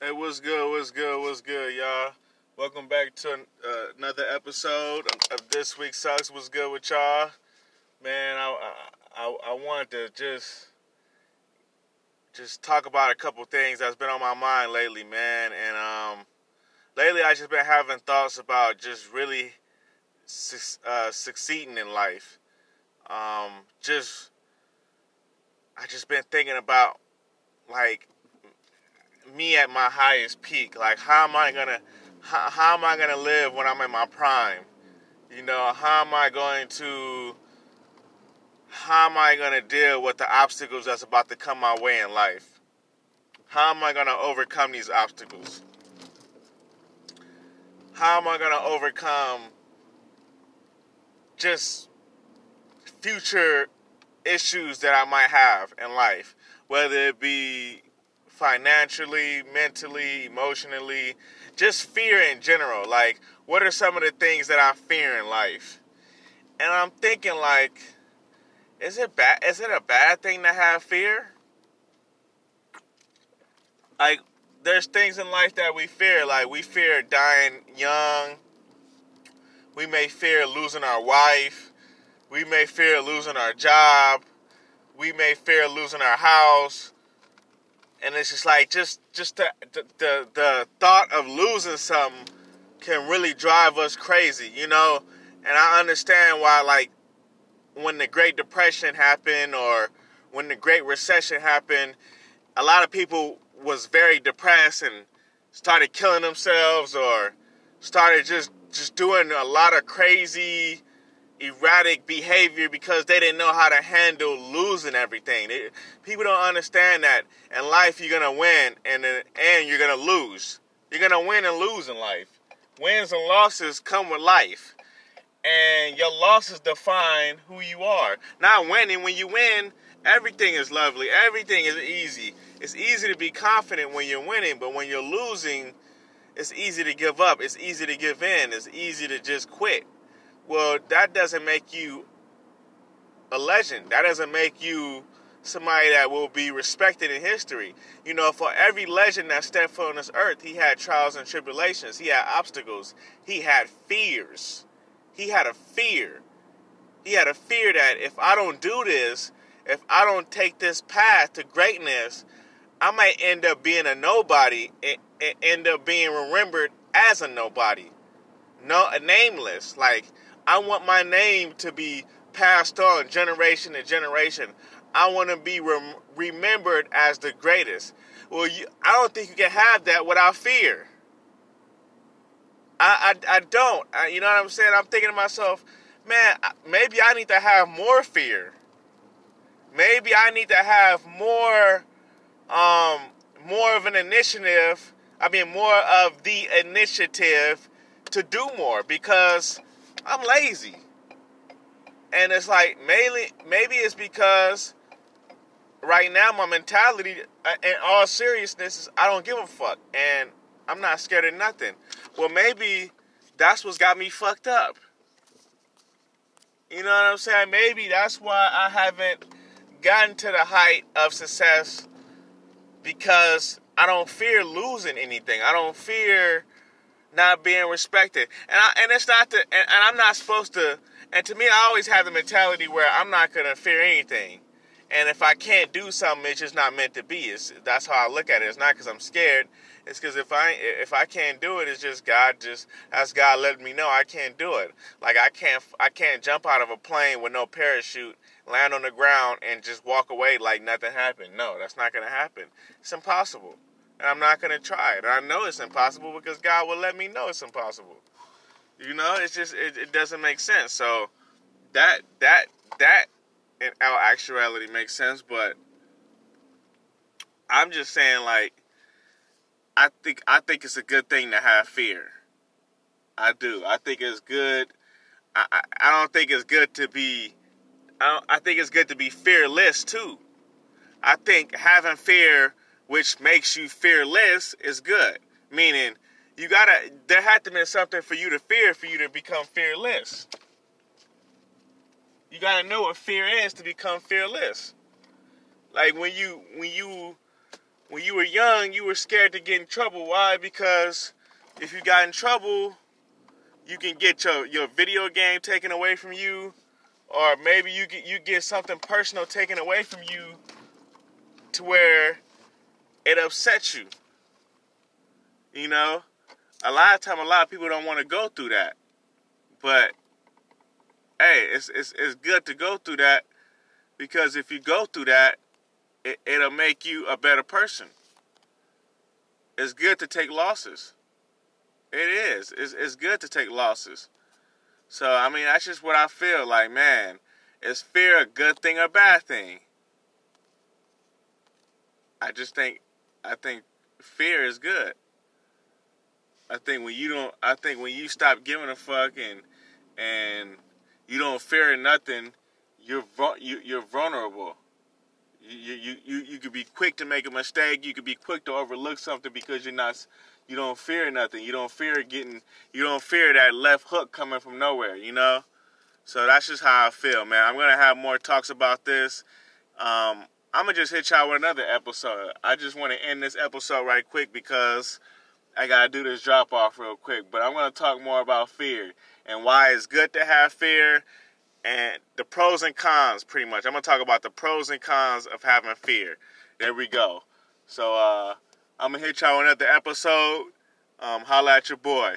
Hey, what's good? What's good? What's good, y'all? Welcome back to uh, another episode of this week sucks. What's good with y'all? Man, I, I I wanted to just just talk about a couple things that's been on my mind lately, man. And um, lately I just been having thoughts about just really uh, succeeding in life. Um, just I just been thinking about like me at my highest peak. Like, how am I gonna, how, how am I gonna live when I'm in my prime? You know, how am I going to, how am I gonna deal with the obstacles that's about to come my way in life? How am I gonna overcome these obstacles? How am I gonna overcome just future issues that I might have in life, whether it be financially, mentally, emotionally, just fear in general. Like, what are some of the things that I fear in life? And I'm thinking, like, is it bad? Is it a bad thing to have fear? Like, there's things in life that we fear. Like, we fear dying young. We may fear losing our wife. We may fear losing our job. We may fear losing our house and it's just like just just the the the, thought of losing something can really drive us crazy, you know. And I understand why, like, when the Great Depression happened or when the Great Recession happened, a lot of people was very depressed and started killing themselves or started just just doing a lot of crazy erratic behavior because they didn't know how to handle losing everything. People don't understand that in life you're gonna win and and you're gonna lose. You're gonna win and lose in life. Wins and losses come with life, and your losses define who you are. Not winning. When you win, everything is lovely. Everything is easy. It's easy to be confident when you're winning, but when you're losing, it's easy to give up. It's easy to give in. It's easy to just quit. Well, that doesn't make you a legend. That doesn't make you somebody that will be respected in history. You know, for every legend that stepped foot on this earth, he had trials and tribulations. He had obstacles. He had fears. He had a fear. He had a fear that if I don't do this, if I don't take this path to greatness, I might end up being a nobody and end up being remembered as a nobody. No, nameless. Like, I want my name to be passed on generation to generation. I want to be rem- remembered as the greatest. Well, you, I don't think you can have that without fear. I, I, I don't. I, you know what I'm saying? I'm thinking to myself, man, maybe I need to have more fear. Maybe I need to have more, um, more of an initiative. I mean, more of the initiative to do more because I'm lazy. And it's like maybe maybe it's because right now my mentality uh, in all seriousness is I don't give a fuck and I'm not scared of nothing. Well, maybe that's what's got me fucked up. You know what I'm saying? Maybe that's why I haven't gotten to the height of success because I don't fear losing anything. I don't fear not being respected. And I, and it's not the and, and I'm not supposed to. And to me, I always have the mentality where I'm not gonna fear anything. And if I can't do something, it's just not meant to be. It's, that's how I look at it. It's not because I'm scared. It's because if I if I can't do it, it's just God just that's God letting me know I can't do it. Like I can't I can't jump out of a plane with no parachute, land on the ground, and just walk away like nothing happened. No, that's not gonna happen. It's impossible and I'm not going to try it. I know it's impossible because God will let me know it's impossible. You know, it's just it, it doesn't make sense. So that that that in our actuality makes sense, but I'm just saying like I think I think it's a good thing to have fear. I do. I think it's good. I, I, I don't think it's good to be. I, I think it's good to be fearless too. I think having fear which makes you fearless is good. Meaning, you gotta, there had to be something for you to fear for you to become fearless. You gotta know what fear is to become fearless. Like when you, when you, when you were young, you were scared to get in trouble. Why? Because if you got in trouble, you can get your, your video game taken away from you, or maybe you get you get something personal taken away from you to where it upsets you. You know, a lot of time, a lot of people don't want to go through that, but hey, it's it's it's good to go through that because if you go through that, it, it'll make you a better person. It's good to take losses. It is. It's, it's good to take losses. So, I mean, that's just what I feel like, man. Is fear a good thing or bad thing? I just think, I think fear is good. I think when you don't, I think when you stop giving a fuck and, and you don't fear nothing, you're, you're vulnerable. You, you, you, you could be quick to make a mistake. You could be quick to overlook something because you're not, you don't fear nothing. You don't fear getting, you don't fear that left hook coming from nowhere, you know? So that's just how I feel, man. I'm to have more talks about this. Um, I'm to just hit y'all with another episode. I just want to end this episode right quick because I got to do this drop off real quick. But I'm to talk more about fear and why it's good to have fear and the pros and cons pretty much. I'm gonna talk about the pros and cons of having fear. There we go. So uh, I'm gonna hit y'all with another episode. Um, holla at your boy.